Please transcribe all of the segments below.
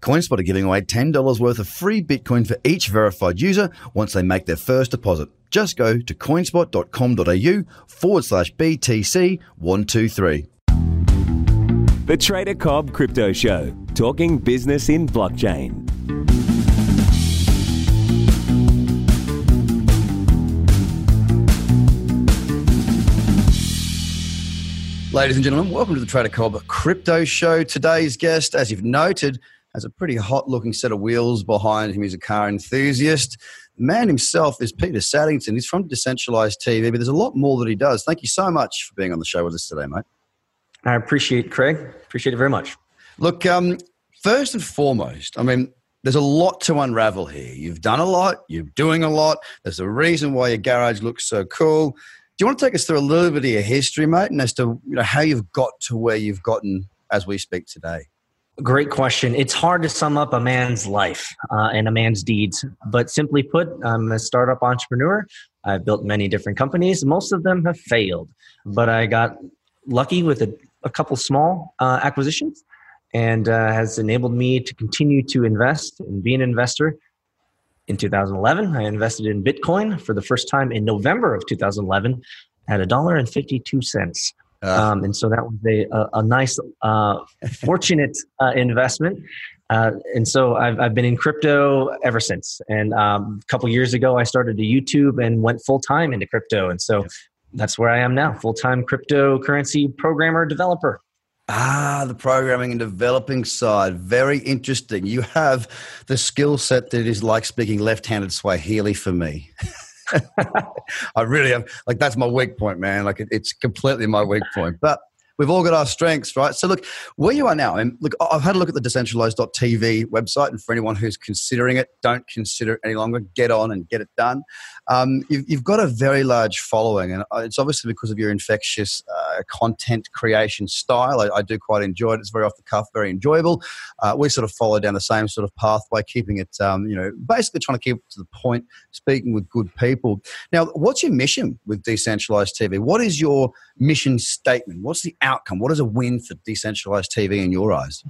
CoinSpot are giving away $10 worth of free Bitcoin for each verified user once they make their first deposit. Just go to coinspot.com.au forward slash BTC123. The Trader Cobb Crypto Show, talking business in blockchain. Ladies and gentlemen, welcome to the Trader Cobb Crypto Show. Today's guest, as you've noted, has a pretty hot looking set of wheels behind him. He's a car enthusiast. The man himself is Peter Saddington. He's from Decentralized TV, but there's a lot more that he does. Thank you so much for being on the show with us today, mate. I appreciate Craig. Appreciate it very much. Look, um, first and foremost, I mean, there's a lot to unravel here. You've done a lot, you're doing a lot. There's a reason why your garage looks so cool. Do you want to take us through a little bit of your history, mate, and as to you know how you've got to where you've gotten as we speak today? Great question. It's hard to sum up a man's life uh, and a man's deeds, but simply put, I'm a startup entrepreneur. I've built many different companies. Most of them have failed, but I got lucky with a, a couple small uh, acquisitions and uh, has enabled me to continue to invest and be an investor. In 2011, I invested in Bitcoin for the first time in November of 2011 at a dollar and 52 cents. Uh, um, and so that was a, a, a nice, uh, fortunate uh, investment. Uh, and so I've, I've been in crypto ever since. And um, a couple years ago, I started a YouTube and went full time into crypto. And so that's where I am now full time cryptocurrency programmer developer. Ah, the programming and developing side. Very interesting. You have the skill set that is like speaking left handed Swahili for me. I really have. Like that's my weak point, man. Like it, it's completely my weak point. But we've all got our strengths, right? So look, where you are now, and look, I've had a look at the decentralized.tv website, and for anyone who's considering it, don't consider it any longer. Get on and get it done. Um, you've, you've, got a very large following, and it's obviously because of your infectious uh, content creation style. I, I, do quite enjoy it. It's very off the cuff, very enjoyable. Uh, we sort of follow down the same sort of pathway, keeping it, um, you know, basically trying to keep it to the point, speaking with good people. Now, what's your mission with decentralized TV? What is your mission statement? What's the outcome? What is a win for decentralized TV in your eyes?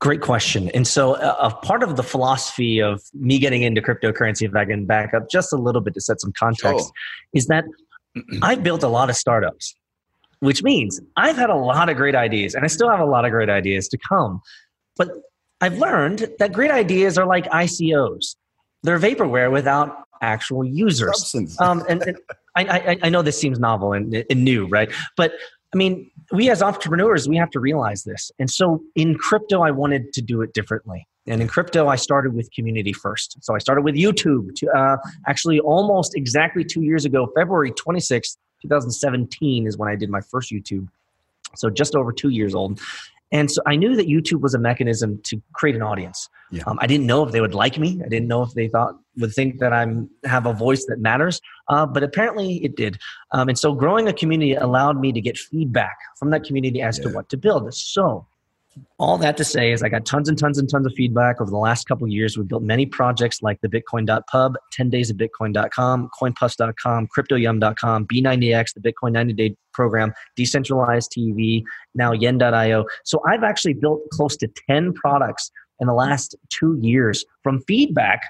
Great question. And so, uh, a part of the philosophy of me getting into cryptocurrency, if I can back up just a little bit to set some context, sure. is that I've built a lot of startups, which means I've had a lot of great ideas, and I still have a lot of great ideas to come. But I've learned that great ideas are like ICOs, they're vaporware without actual users. Um, and, and I, I, I, know this seems novel and, and new, right? But I mean, we as entrepreneurs, we have to realize this. And so in crypto, I wanted to do it differently. And in crypto, I started with community first. So I started with YouTube. To, uh, actually, almost exactly two years ago, February 26th, 2017 is when I did my first YouTube. So just over two years old. And so I knew that YouTube was a mechanism to create an audience. Yeah. Um, I didn't know if they would like me. I didn't know if they thought would think that I'm have a voice that matters. Uh, but apparently it did. Um, and so growing a community allowed me to get feedback from that community as yeah. to what to build. So all that to say is I got tons and tons and tons of feedback over the last couple years. We've built many projects like the Bitcoin.pub, 10 days of Bitcoin.com, CoinPuss.com, CryptoYum.com, B90X, the Bitcoin 90 day program, Decentralized TV, now Yen.io. So I've actually built close to 10 products in the last two years from feedback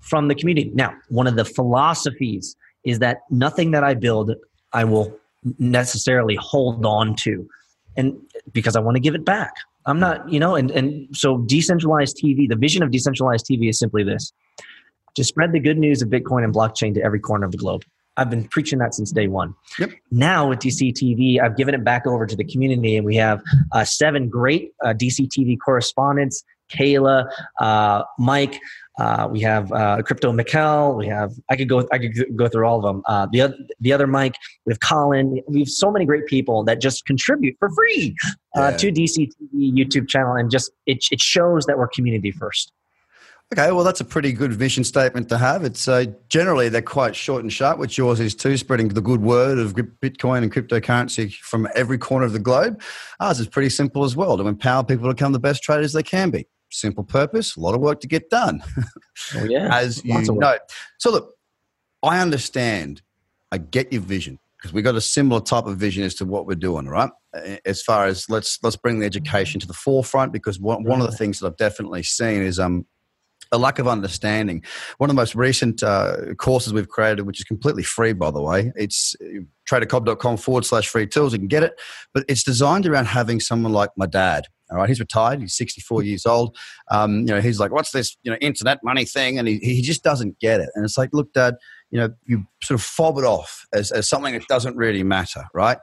from the community. Now, one of the philosophies is that nothing that I build, I will necessarily hold on to. And because I want to give it back. I'm not, you know, and, and so decentralized TV, the vision of decentralized TV is simply this to spread the good news of Bitcoin and blockchain to every corner of the globe. I've been preaching that since day one. Yep. Now with DCTV, I've given it back over to the community, and we have uh, seven great uh, DCTV correspondents Kayla, uh, Mike. Uh, we have uh, Crypto Mikkel. We have I could go I could go through all of them. Uh, the other the other Mike. We have Colin. We have so many great people that just contribute for free uh, yeah. to DCTV YouTube channel, and just it it shows that we're community first. Okay, well, that's a pretty good vision statement to have. It's uh, generally they're quite short and sharp, which yours is too, spreading the good word of Bitcoin and cryptocurrency from every corner of the globe. Ours is pretty simple as well to empower people to become the best traders they can be. Simple purpose, a lot of work to get done. Oh, yeah. as you know. So, look, I understand, I get your vision because we've got a similar type of vision as to what we're doing, right? As far as let's let's bring the education to the forefront because one, one of the things that I've definitely seen is um a lack of understanding. One of the most recent uh, courses we've created, which is completely free, by the way, it's uh, tradercobb.com forward slash free tools. You can get it, but it's designed around having someone like my dad. All right, he's retired. He's 64 years old. Um, you know, he's like, "What's this? You know, internet money thing?" And he he just doesn't get it. And it's like, look, Dad, you know, you sort of fob it off as, as something that doesn't really matter, right?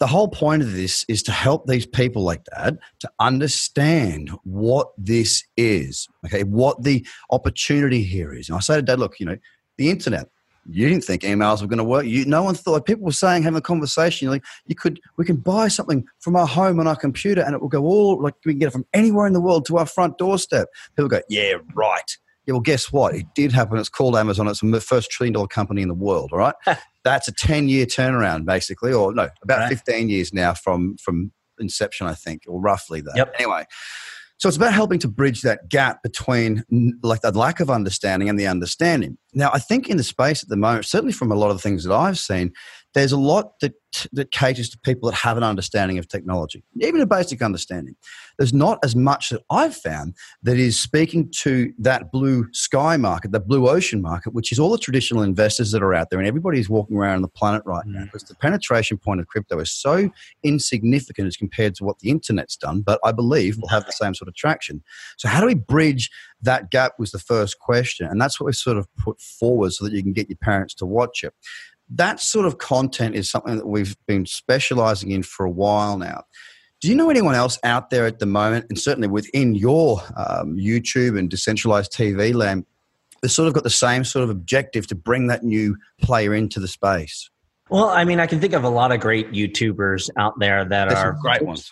the whole point of this is to help these people like that to understand what this is, okay, what the opportunity here is. And I say to dad, look, you know, the internet, you didn't think emails were going to work. You, no one thought. People were saying, having a conversation, like you could, we can buy something from our home on our computer, and it will go all like we can get it from anywhere in the world to our front doorstep. People go, yeah, right. Yeah, well, guess what? It did happen. It's called Amazon. It's the first trillion dollar company in the world. All right, that's a ten year turnaround, basically, or no, about right. fifteen years now from from inception, I think, or roughly that. Yep. Anyway, so it's about helping to bridge that gap between like the lack of understanding and the understanding. Now, I think in the space at the moment, certainly from a lot of the things that I've seen, there's a lot that that caters to people that have an understanding of technology, even a basic understanding. There's not as much that I've found that is speaking to that blue sky market, the blue ocean market, which is all the traditional investors that are out there, and everybody's walking around on the planet right now. Mm. Because the penetration point of crypto is so insignificant as compared to what the internet's done, but I believe will have the same sort of traction. So, how do we bridge that gap? Was the first question, and that's what we sort of put forward so that you can get your parents to watch it that sort of content is something that we've been specializing in for a while now. Do you know anyone else out there at the moment, and certainly within your um, YouTube and decentralized TV land, that's sort of got the same sort of objective to bring that new player into the space? Well, I mean, I can think of a lot of great YouTubers out there that there's are great ones.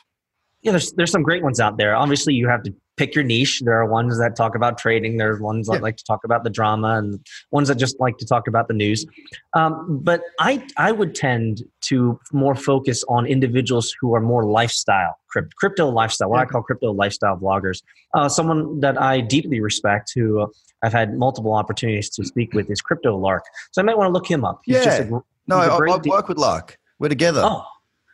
Yeah, there's there's some great ones out there. Obviously, you have to pick your niche. There are ones that talk about trading. There's ones yeah. that like to talk about the drama, and ones that just like to talk about the news. Um, but I I would tend to more focus on individuals who are more lifestyle crypto, crypto lifestyle. What I call crypto lifestyle bloggers. Uh, someone that I deeply respect, who uh, I've had multiple opportunities to speak with, is Crypto Lark. So I might want to look him up. He's yeah. A, no, I, I work with Lark. We're together. Oh.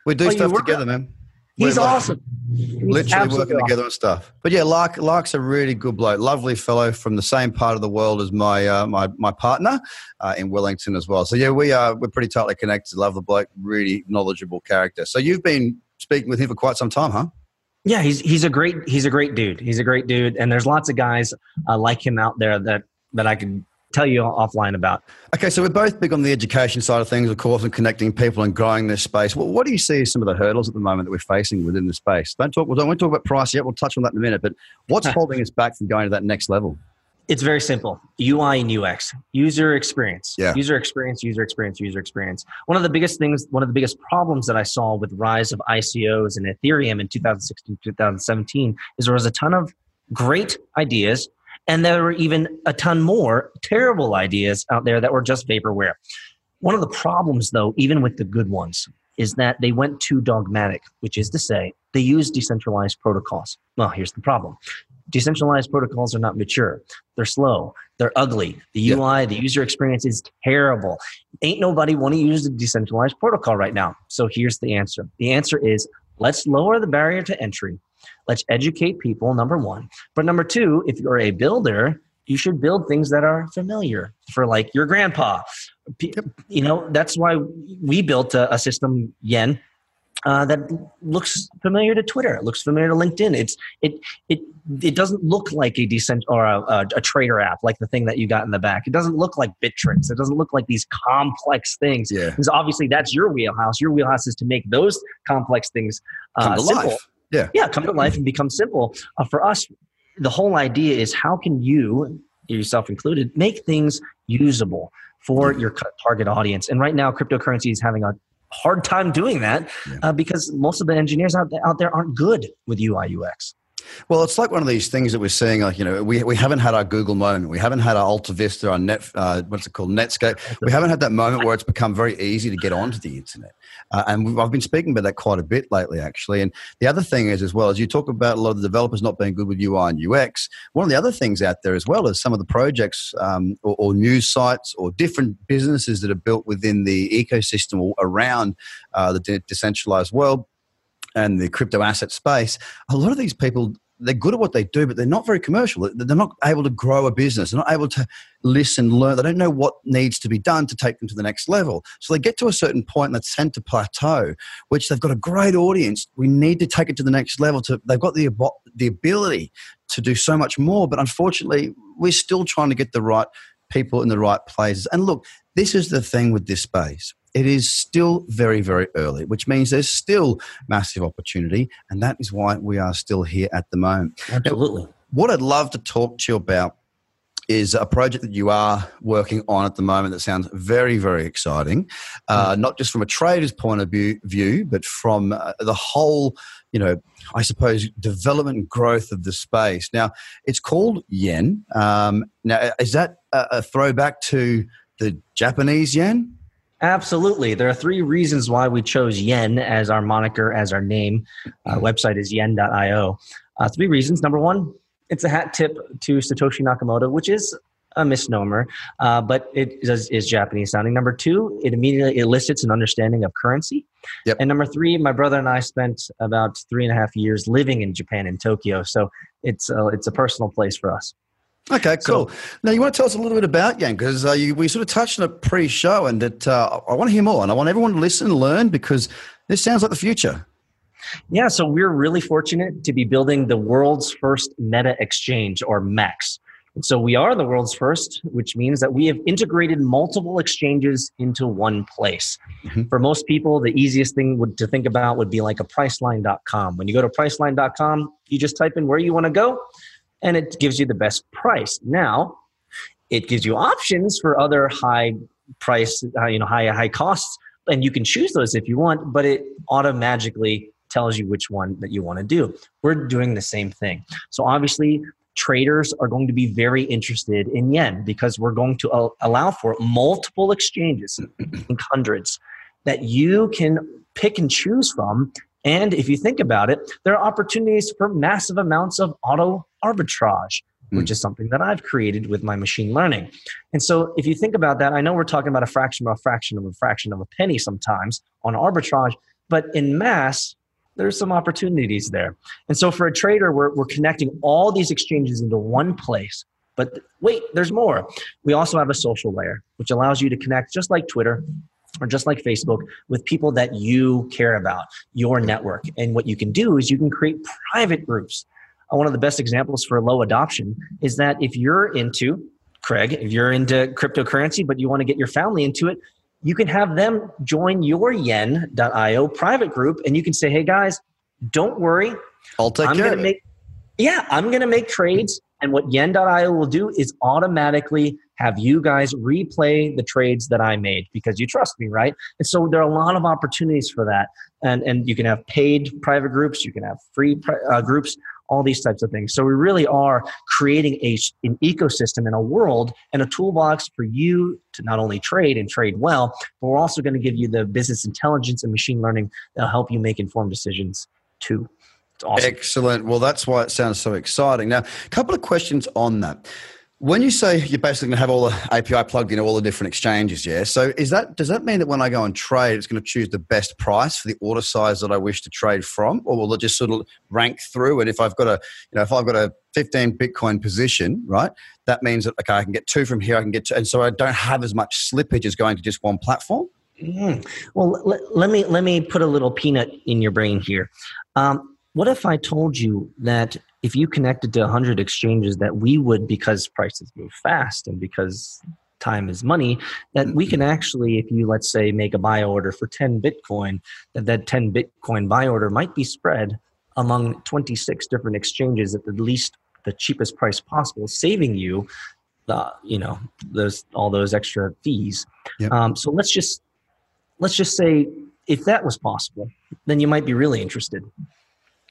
We do oh, stuff together, man. He's like awesome. He's literally working awesome. together and stuff. But yeah, Lark, Lark's a really good bloke, lovely fellow from the same part of the world as my uh, my my partner uh, in Wellington as well. So yeah, we are we're pretty tightly connected. Love the bloke, really knowledgeable character. So you've been speaking with him for quite some time, huh? Yeah, he's he's a great he's a great dude. He's a great dude, and there's lots of guys uh, like him out there that that I can tell you offline about. Okay, so we're both big on the education side of things, of course, and connecting people and growing this space. Well, what do you see as some of the hurdles at the moment that we're facing within the space? Don't talk. We don't want to talk about price yet. We'll touch on that in a minute. But what's holding us back from going to that next level? It's very simple. UI and UX, user experience. Yeah. User experience, user experience, user experience. One of the biggest things, one of the biggest problems that I saw with rise of ICOs and Ethereum in 2016, 2017 is there was a ton of great ideas and there were even a ton more terrible ideas out there that were just vaporware. One of the problems, though, even with the good ones, is that they went too dogmatic, which is to say, they use decentralized protocols. Well, here's the problem decentralized protocols are not mature, they're slow, they're ugly. The UI, the user experience is terrible. Ain't nobody want to use a decentralized protocol right now. So here's the answer the answer is let's lower the barrier to entry Let's educate people, number one. But number two, if you're a builder, you should build things that are familiar for like your grandpa. You know, that's why we built a, a system, Yen, uh, that looks familiar to Twitter. It looks familiar to LinkedIn. It's it it it doesn't look like a decent or a, a, a, trader app like the thing that you got in the back. It doesn't look like Bittrex. It doesn't look like these complex things. Yeah. Because obviously that's your wheelhouse. Your wheelhouse is to make those complex things uh, simple. Life. Yeah. Yeah, come to life and become simple. Uh, for us, the whole idea is how can you, yourself included, make things usable for your target audience? And right now, cryptocurrency is having a hard time doing that uh, because most of the engineers out there, out there aren't good with UI UX. Well, it's like one of these things that we're seeing. Like you know, we, we haven't had our Google moment. We haven't had our Alta Vista, our Net, uh, what's it called, Netscape. We haven't had that moment where it's become very easy to get onto the internet. Uh, and I've been speaking about that quite a bit lately, actually. And the other thing is, as well as you talk about a lot of the developers not being good with UI and UX, one of the other things out there as well is some of the projects um, or, or, news sites or different businesses that are built within the ecosystem or around uh, the de- decentralized world and the crypto asset space, a lot of these people they're good at what they do, but they're not very commercial. They're not able to grow a business. They're not able to listen, learn. They don't know what needs to be done to take them to the next level. So they get to a certain point and they tend to plateau, which they've got a great audience. We need to take it to the next level. To they've got the the ability to do so much more, but unfortunately, we're still trying to get the right people in the right places. And look, this is the thing with this space it is still very, very early, which means there's still massive opportunity. And that is why we are still here at the moment. Absolutely. Now, what I'd love to talk to you about is a project that you are working on at the moment that sounds very, very exciting, uh, mm. not just from a trader's point of view, view but from uh, the whole, you know, I suppose, development and growth of the space. Now, it's called Yen. Um, now, is that a, a throwback to the Japanese yen? Absolutely. There are three reasons why we chose Yen as our moniker, as our name. Our website is yen.io. Uh, three reasons. Number one, it's a hat tip to Satoshi Nakamoto, which is a misnomer, uh, but it is, is, Japanese sounding. Number two, it immediately elicits an understanding of currency. Yep. And number three, my brother and I spent about three and a half years living in Japan in Tokyo, so it's uh, it's a personal place for us. Okay, cool. So, now, you want to tell us a little bit about Yen because uh, we sort of touched on it pre-show, and that uh, I want to hear more, and I want everyone to listen and learn because this sounds like the future. Yeah, so we're really fortunate to be building the world's first meta exchange, or MEX. And so we are the world's first, which means that we have integrated multiple exchanges into one place. Mm-hmm. For most people, the easiest thing would, to think about would be like a Priceline.com. When you go to Priceline.com, you just type in where you want to go and it gives you the best price. Now, it gives you options for other high price, uh, you know, high high costs, and you can choose those if you want. But it automatically tells you which one that you want to do. We're doing the same thing. So obviously, traders are going to be very interested in yen because we're going to allow for multiple exchanges, hundreds, that you can pick and choose from and if you think about it, there are opportunities for massive amounts of auto arbitrage, mm. which is something that I've created with my machine learning. And so if you think about that, I know we're talking about a fraction of a fraction of a fraction of a penny sometimes on arbitrage, but in mass, there's some opportunities there. And so for a trader, we're, we're connecting all these exchanges into one place. But wait, there's more. We also have a social layer, which allows you to connect just like Twitter or just like Facebook with people that you care about, your network. And what you can do is you can create private groups. Uh, one of the best examples for low adoption is that if you're into, Craig, if you're into cryptocurrency, but you want to get your family into it, you can have them join your yen.io private group and you can say, hey guys, don't worry. I'll take I'm care gonna make, Yeah, I'm going to make trades. And what yen.io will do is automatically have you guys replay the trades that I made because you trust me, right? And so there are a lot of opportunities for that. And, and you can have paid private groups, you can have free uh, groups, all these types of things. So we really are creating a, an ecosystem and a world and a toolbox for you to not only trade and trade well, but we're also going to give you the business intelligence and machine learning that'll help you make informed decisions too. It's Awesome. Excellent. Well, that's why it sounds so exciting. Now, a couple of questions on that. When you say you're basically going to have all the API plugged in all the different exchanges, yeah. So is that does that mean that when I go and trade, it's going to choose the best price for the order size that I wish to trade from, or will it just sort of rank through? And if I've got a, you know, if I've got a 15 Bitcoin position, right, that means that okay, I can get two from here, I can get two, and so I don't have as much slippage as going to just one platform. Mm. Well, let, let, me let me put a little peanut in your brain here. Um, what if I told you that if you connected to 100 exchanges that we would because prices move fast and because time is money that we can actually if you let's say make a buy order for 10 bitcoin that that 10 bitcoin buy order might be spread among 26 different exchanges at the least the cheapest price possible saving you the you know those all those extra fees yep. um, so let's just let's just say if that was possible then you might be really interested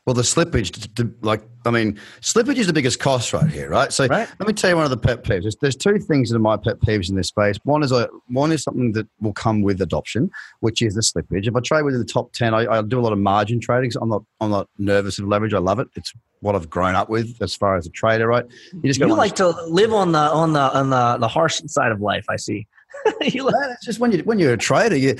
Well, the slippage, like, I mean, slippage is the biggest cost right here, right? So right. let me tell you one of the pet peeves. There's, there's two things that are my pet peeves in this space. One is a, one is something that will come with adoption, which is the slippage. If I trade within the top ten, I, I do a lot of margin trading. So I'm not I'm not nervous of leverage. I love it. It's what I've grown up with as far as a trader, right? You just you like to live on the on the on the the harsh side of life. I see. you Man, it's just when you when you're a trader, you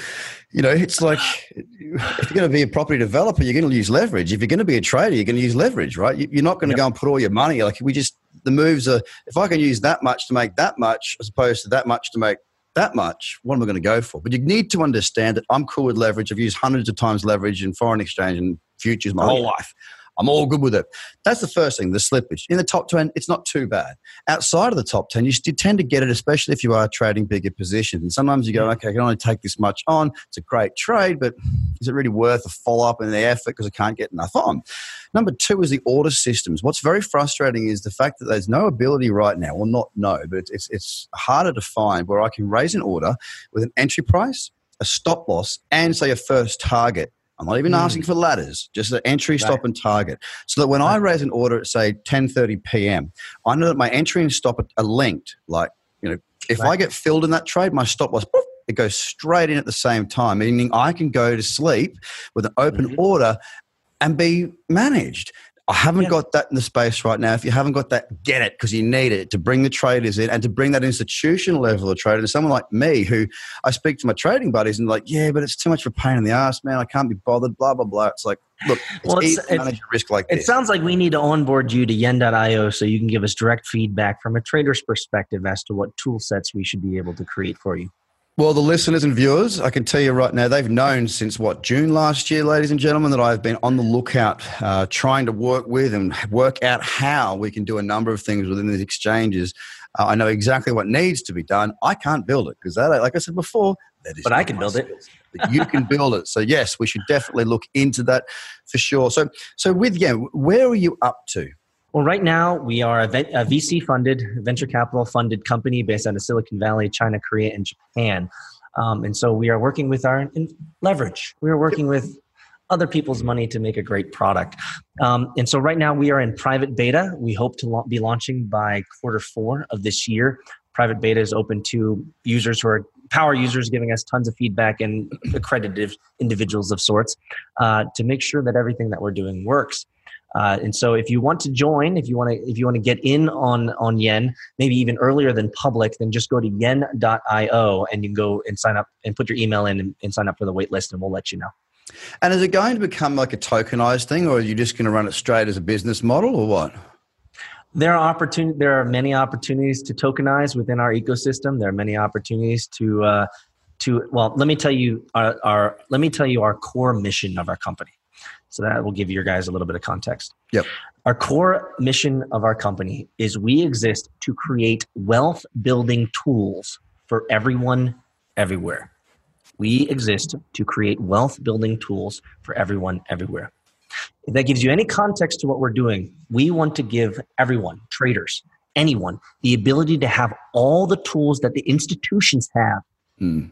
you know, it's like if you're going to be a property developer, you're going to use leverage. If you're going to be a trader, you're going to use leverage, right? You're not going to yep. go and put all your money. Like we just the moves are. If I can use that much to make that much, as opposed to that much to make that much, what am I going to go for? But you need to understand that I'm cool with leverage. I've used hundreds of times leverage in foreign exchange and futures my whole life. I'm all good with it. That's the first thing, the slippage. In the top 10, it's not too bad. Outside of the top 10, you, tend to get it, especially if you are trading bigger positions. And sometimes you go, okay, I can only take this much on. It's a great trade, but is it really worth the follow up and the effort because I can't get enough on? Number two is the order systems. What's very frustrating is the fact that there's no ability right now, well, not no, but it's, it's harder to find where I can raise an order with an entry price, a stop loss, and say a first target I'm not even mm. asking for ladders, just an entry, right. stop, and target. So that when I raise an order at say 10:30 p.m., I know that my entry and stop are linked. Like you know, if right. I get filled in that trade, my stop loss poof, it goes straight in at the same time, meaning I can go to sleep with an open mm-hmm. order and be managed. I haven't yeah. got that in the space right now. If you haven't got that, get it because you need it to bring the traders in and to bring that institutional level of trader to someone like me who I speak to my trading buddies and like, yeah, but it's too much of a pain in the ass, man. I can't be bothered, blah, blah, blah. It's like, look, it's well, it's, manage risk like it this. It sounds like we need to onboard you to yen.io so you can give us direct feedback from a trader's perspective as to what tool sets we should be able to create for you. Well, the listeners and viewers, I can tell you right now, they've known since what, June last year, ladies and gentlemen, that I've been on the lookout uh, trying to work with and work out how we can do a number of things within these exchanges. Uh, I know exactly what needs to be done. I can't build it because that, like I said before, that is but I can build skills. it. But you can build it. So yes, we should definitely look into that for sure. So, so with yeah, where are you up to? Well, right now we are a, VC funded, venture capital funded company based out of Silicon Valley, China, Korea, and Japan. Um, and so we are working with our leverage. We are working with other people's money to make a great product. Um, and so right now we are in private beta. We hope to la- be launching by quarter four of this year. Private beta is open to users who are power users giving us tons of feedback and accredited individuals of sorts uh, to make sure that everything that we're doing works. Uh, and so if you want to join, if you want to, if you want to get in on, on Yen, maybe even earlier than public, then just go to yen.io and you can go and sign up and put your email in and, and sign up for the wait list and we'll let you know. And is it going to become like a tokenized thing or are you just going to run it straight as a business model or what? There are opportun- There are many opportunities to tokenize within our ecosystem. There are many opportunities to, uh, to well, let me tell you our, our let me tell you our core mission of our company. So that will give your guys a little bit of context. Yep. Our core mission of our company is we exist to create wealth building tools for everyone everywhere. We exist to create wealth building tools for everyone everywhere. If that gives you any context to what we're doing, we want to give everyone, traders, anyone, the ability to have all the tools that the institutions have mm.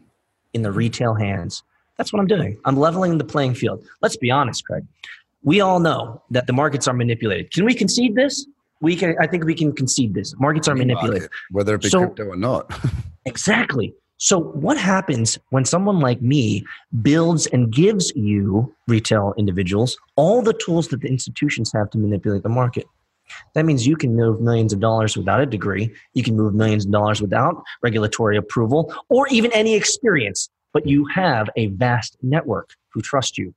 in the retail hands that's what I'm doing. I'm leveling the playing field. Let's be honest, Craig. We all know that the markets are manipulated. Can we concede this? We can. I think we can concede this. Markets are manipulated, whether it be so, crypto or not. exactly. So, what happens when someone like me builds and gives you retail individuals all the tools that the institutions have to manipulate the market? That means you can move millions of dollars without a degree. You can move millions of dollars without regulatory approval or even any experience but you have a vast network who trust you.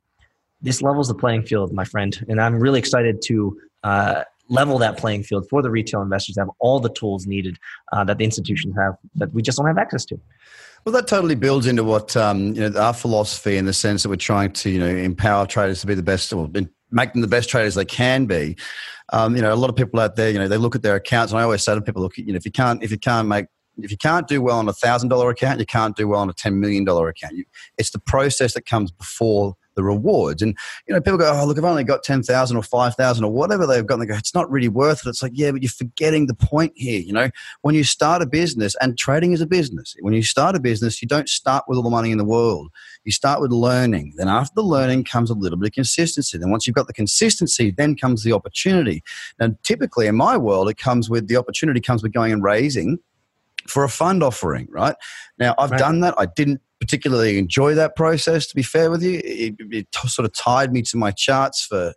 This levels the playing field, my friend, and I'm really excited to uh, level that playing field for the retail investors to have all the tools needed uh, that the institutions have that we just don't have access to. Well, that totally builds into what um, you know our philosophy in the sense that we're trying to you know empower traders to be the best, or make them the best traders they can be. Um, you know, a lot of people out there, you know, they look at their accounts, and I always say to people, look, you know, if you can't if you can't make if you can't do well on a thousand dollar account, you can't do well on a ten million dollar account. You, it's the process that comes before the rewards. And you know, people go, "Oh, look, I've only got ten thousand or five thousand or whatever they've got." And they go, "It's not really worth it." It's like, yeah, but you're forgetting the point here. You know, when you start a business, and trading is a business. When you start a business, you don't start with all the money in the world. You start with learning. Then after the learning comes a little bit of consistency. Then once you've got the consistency, then comes the opportunity. And typically, in my world, it comes with the opportunity comes with going and raising for a fund offering, right? Now, I've right. done that. I didn't particularly enjoy that process, to be fair with you. It, it sort of tied me to my charts for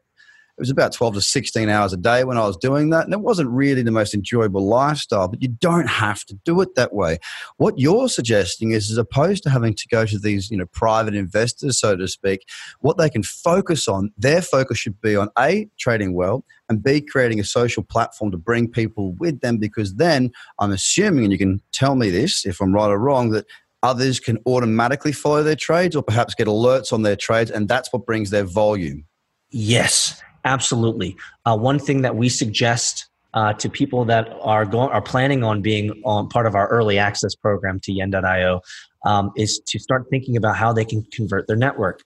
it was about 12 to 16 hours a day when I was doing that. And it wasn't really the most enjoyable lifestyle, but you don't have to do it that way. What you're suggesting is, as opposed to having to go to these, you know, private investors, so to speak, what they can focus on, their focus should be on A, trading well, and B, creating a social platform to bring people with them because then I'm assuming, and you can tell me this if I'm right or wrong, that others can automatically follow their trades or perhaps get alerts on their trades, and that's what brings their volume. Yes. Absolutely. Uh, one thing that we suggest uh, to people that are going are planning on being on part of our early access program to yen.io um, is to start thinking about how they can convert their network.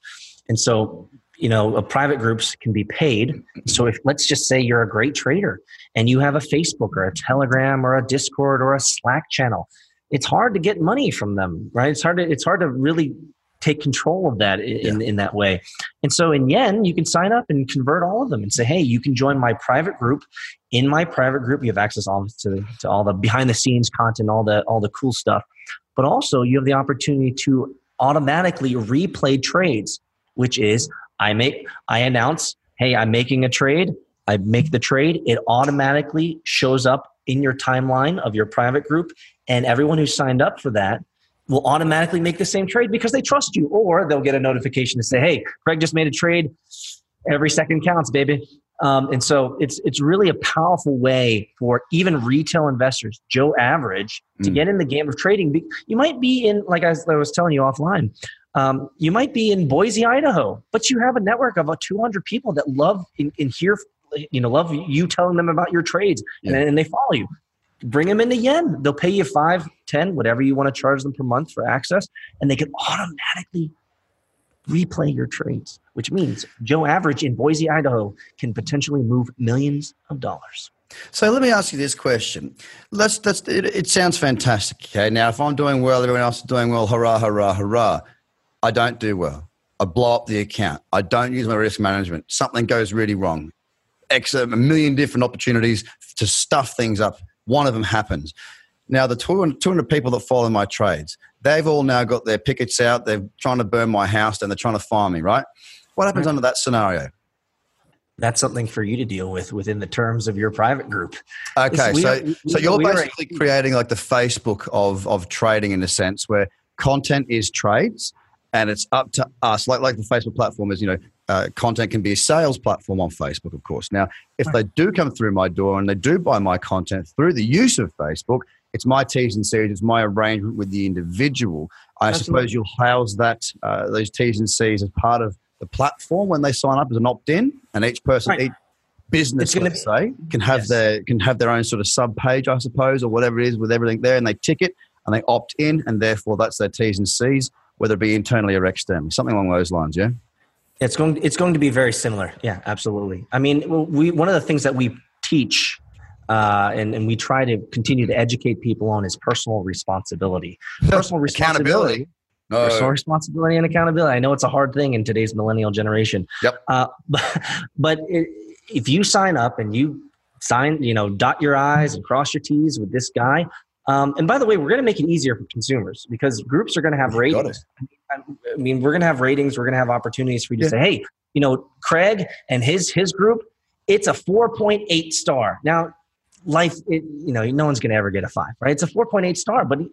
And so, you know, private groups can be paid. So if let's just say you're a great trader and you have a Facebook or a Telegram or a Discord or a Slack channel, it's hard to get money from them, right? It's hard to it's hard to really take control of that in, yeah. in that way. And so in Yen, you can sign up and convert all of them and say, hey, you can join my private group. In my private group, you have access all to, to all the behind the scenes content, all the all the cool stuff. But also you have the opportunity to automatically replay trades, which is I make I announce, hey, I'm making a trade. I make the trade. It automatically shows up in your timeline of your private group. And everyone who signed up for that will automatically make the same trade because they trust you, or they'll get a notification to say, "Hey, Craig just made a trade. Every second counts, baby." Um, and so it's it's really a powerful way for even retail investors, Joe Average, to mm. get in the game of trading. You might be in, like I was telling you offline, um, you might be in Boise, Idaho, but you have a network of about 200 people that love and, hear, you know, love you telling them about your trades, yeah. and, and they follow you bring them into yen. They'll pay you five, ten, whatever you want to charge them per month for access, and they can automatically replay your trades, which means Joe Average in Boise, Idaho can potentially move millions of dollars. So let me ask you this question. Let's, let's, it, it sounds fantastic. Okay. Now, if I'm doing well, everyone else is doing well, hurrah, hurrah, hurrah. I don't do well. I blow up the account. I don't use my risk management. Something goes really wrong. X, a million different opportunities to stuff things up one of them happens. Now, the 200 people that follow my trades, they've all now got their pickets out. They're trying to burn my house and they're trying to fire me, right? What happens right. under that scenario? That's something for you to deal with within the terms of your private group. Okay, so, are, so you're basically are, creating like the Facebook of, of trading in a sense where content is trades and it's up to us, like, like the Facebook platform is, you know, uh, content can be a sales platform on Facebook, of course. Now, if they do come through my door and they do buy my content through the use of Facebook, it's my T's and C's, it's my arrangement with the individual. I Absolutely. suppose you'll house that uh, those T's and C's as part of the platform when they sign up as an opt-in, and each person, right. each business, let's say, can have yes. their can have their own sort of sub page, I suppose, or whatever it is with everything there, and they tick it and they opt in, and therefore that's their T's and C's, whether it be internally or externally, something along those lines. Yeah. It's going. It's going to be very similar. Yeah, absolutely. I mean, we one of the things that we teach uh, and, and we try to continue to educate people on is personal responsibility. Personal responsibility. Personal responsibility and accountability. I know it's a hard thing in today's millennial generation. Yep. Uh, but but it, if you sign up and you sign, you know, dot your I's and cross your T's with this guy. Um, and by the way, we're going to make it easier for consumers because groups are going to have ratings. I mean, we're going to have ratings. We're going to have opportunities for you to yeah. say, hey, you know, Craig and his his group, it's a 4.8 star. Now, life, it, you know, no one's going to ever get a five, right? It's a 4.8 star, but he,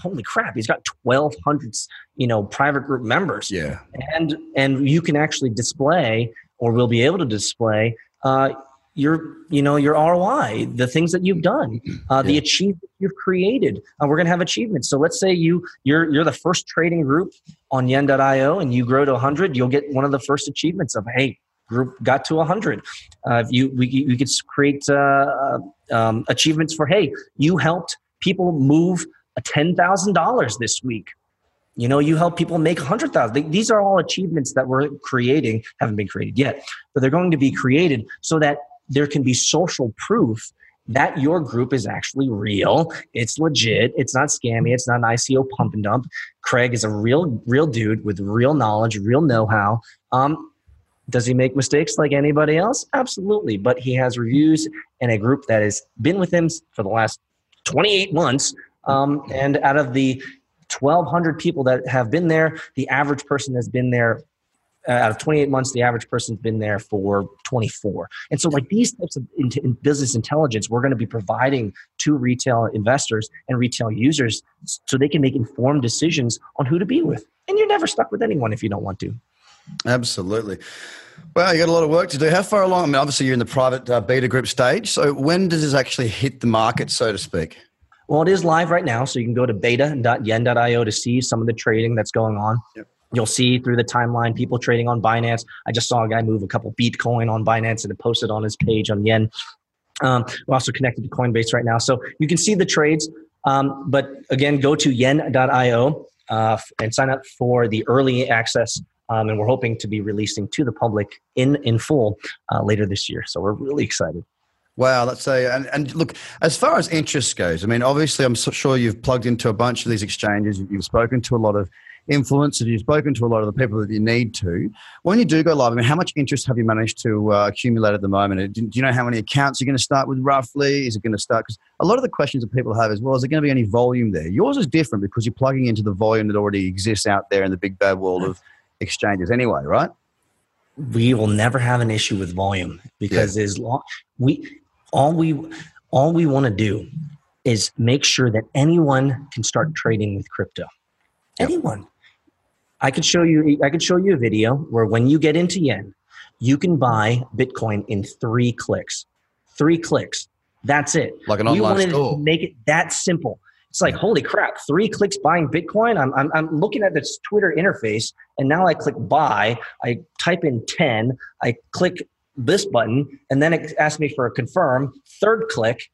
holy crap, he's got 1,200, you know, private group members. Yeah. And and you can actually display, or we'll be able to display. Uh, your you know your ROI, the things that you've done, uh, the achievement you've created. Uh, we're going to have achievements. So let's say you you're you're the first trading group on Yen.io and you grow to 100, you'll get one of the first achievements of hey group got to 100. Uh, you we we could create uh, uh, um, achievements for hey you helped people move ten thousand dollars this week. You know, you help people make 100,000. These are all achievements that we're creating, haven't been created yet, but they're going to be created so that there can be social proof that your group is actually real. It's legit. It's not scammy. It's not an ICO pump and dump. Craig is a real, real dude with real knowledge, real know-how. Um, does he make mistakes like anybody else? Absolutely. But he has reviews and a group that has been with him for the last 28 months. Um, and out of the 1,200 people that have been there, the average person has been there uh, out of 28 months, the average person's been there for 24. And so, like these types of in, in business intelligence, we're going to be providing to retail investors and retail users so they can make informed decisions on who to be with. And you're never stuck with anyone if you don't want to. Absolutely. Well, you got a lot of work to do. How far along? I mean, obviously, you're in the private uh, beta group stage. So, when does this actually hit the market, so to speak? Well, it is live right now. So, you can go to beta.yen.io to see some of the trading that's going on. Yep. You'll see through the timeline people trading on Binance. I just saw a guy move a couple Bitcoin on Binance and posted on his page on Yen. Um, we're also connected to Coinbase right now. So you can see the trades. Um, but again, go to yen.io uh, and sign up for the early access. Um, and we're hoping to be releasing to the public in, in full uh, later this year. So we're really excited. Wow, let's say, and, and look, as far as interest goes, I mean, obviously, I'm so sure you've plugged into a bunch of these exchanges. You've spoken to a lot of influenced, you've spoken to a lot of the people that you need to. When you do go live, I mean, how much interest have you managed to uh, accumulate at the moment? Do you know how many accounts you're going to start with roughly? Is it going to start? Because a lot of the questions that people have is, well, is there going to be any volume there? Yours is different because you're plugging into the volume that already exists out there in the big bad world of exchanges anyway, right? We will never have an issue with volume because yeah. as long we all we all we want to do is make sure that anyone can start trading with crypto. Anyone. I could show you I could show you a video where when you get into yen, you can buy Bitcoin in three clicks. Three clicks. That's it. Like an online we wanted store. to make it that simple. It's like, holy crap, three clicks buying Bitcoin. I'm, I'm, I'm looking at this Twitter interface and now I click buy. I type in 10. I click this button and then it asks me for a confirm. Third click,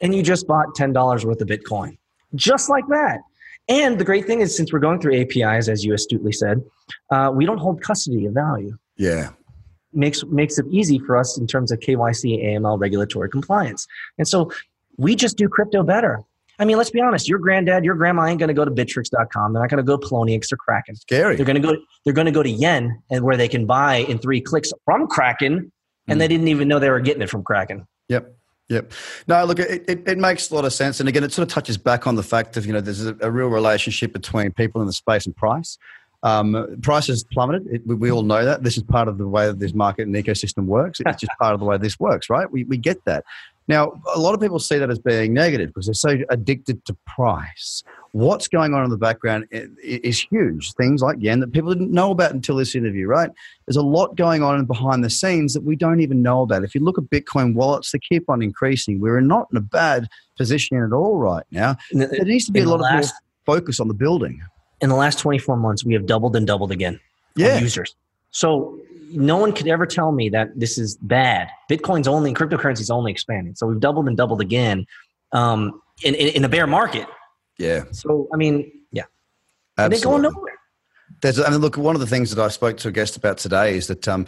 and you just bought $10 worth of Bitcoin. Just like that. And the great thing is, since we're going through APIs, as you astutely said, uh, we don't hold custody of value. Yeah. Makes, makes it easy for us in terms of KYC, AML, regulatory compliance. And so we just do crypto better. I mean, let's be honest. Your granddad, your grandma ain't going to go to Bittrex.com. They're not going to go Poloniex or Kraken. Scary. They're going to go. They're going to go to Yen, and where they can buy in three clicks from Kraken, and mm. they didn't even know they were getting it from Kraken. Yep. Yep. No, look, it, it, it, makes a lot of sense. And again, it sort of touches back on the fact of, you know, there's a, a real relationship between people in the space and price. Um, prices plummeted. It, we, we, all know that. This is part of the way that this market and ecosystem works. It's just part of the way this works, right? We, we get that. Now, a lot of people see that as being negative because they're so addicted to price. What's going on in the background is huge. Things like yen that people didn't know about until this interview, right? There's a lot going on behind the scenes that we don't even know about. If you look at Bitcoin wallets, they keep on increasing. We're not in a bad position at all right now. There needs to be a lot last, of focus on the building. In the last 24 months, we have doubled and doubled again yeah. users. So no one could ever tell me that this is bad. Bitcoin's only cryptocurrency is only expanding. So we've doubled and doubled again um, in, in, in a bear market. Yeah. So I mean, yeah, Absolutely. they go nowhere. There's, I mean, look, one of the things that I spoke to a guest about today is that um,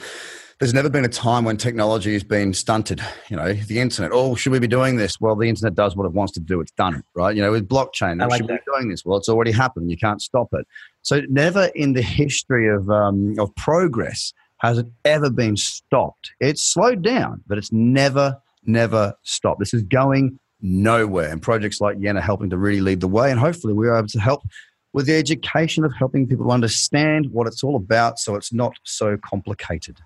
there's never been a time when technology has been stunted. You know, the internet. Oh, should we be doing this? Well, the internet does what it wants to do. It's done it, right? You know, with blockchain, like should that. we be doing this? Well, it's already happened. You can't stop it. So, never in the history of um, of progress has it ever been stopped. It's slowed down, but it's never, never stopped. This is going nowhere. And projects like Yen are helping to really lead the way. And hopefully, we're able to help with the education of helping people understand what it's all about so it's not so complicated.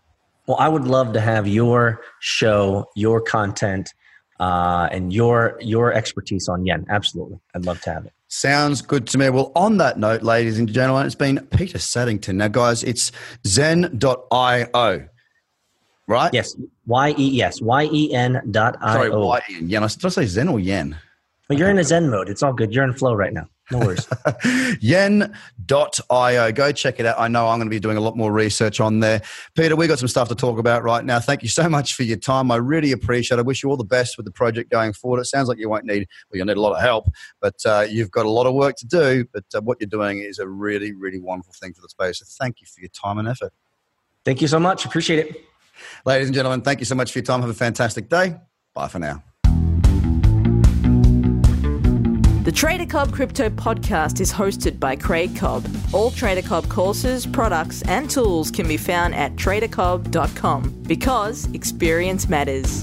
Well, I would love to have your show, your content, uh, and your your expertise on yen. Absolutely, I'd love to have it. Sounds good to me. Well, on that note, ladies and gentlemen, it's been Peter Saddington. Now, guys, it's zen.io, right? Yes. Y E yes. Y E N dot I O. Sorry, Y E N. Did I say Zen or Yen? Well, you're in a Zen mode. It's all good. You're in flow right now. No worries. yen.io. Go check it out. I know I'm going to be doing a lot more research on there. Peter, we've got some stuff to talk about right now. Thank you so much for your time. I really appreciate it. I wish you all the best with the project going forward. It sounds like you won't need, well, you'll need a lot of help, but uh, you've got a lot of work to do. But uh, what you're doing is a really, really wonderful thing for the space. So thank you for your time and effort. Thank you so much. Appreciate it. Ladies and gentlemen, thank you so much for your time. Have a fantastic day. Bye for now. The Trader Cobb Crypto Podcast is hosted by Craig Cobb. All Trader Cobb courses, products, and tools can be found at tradercobb.com because experience matters.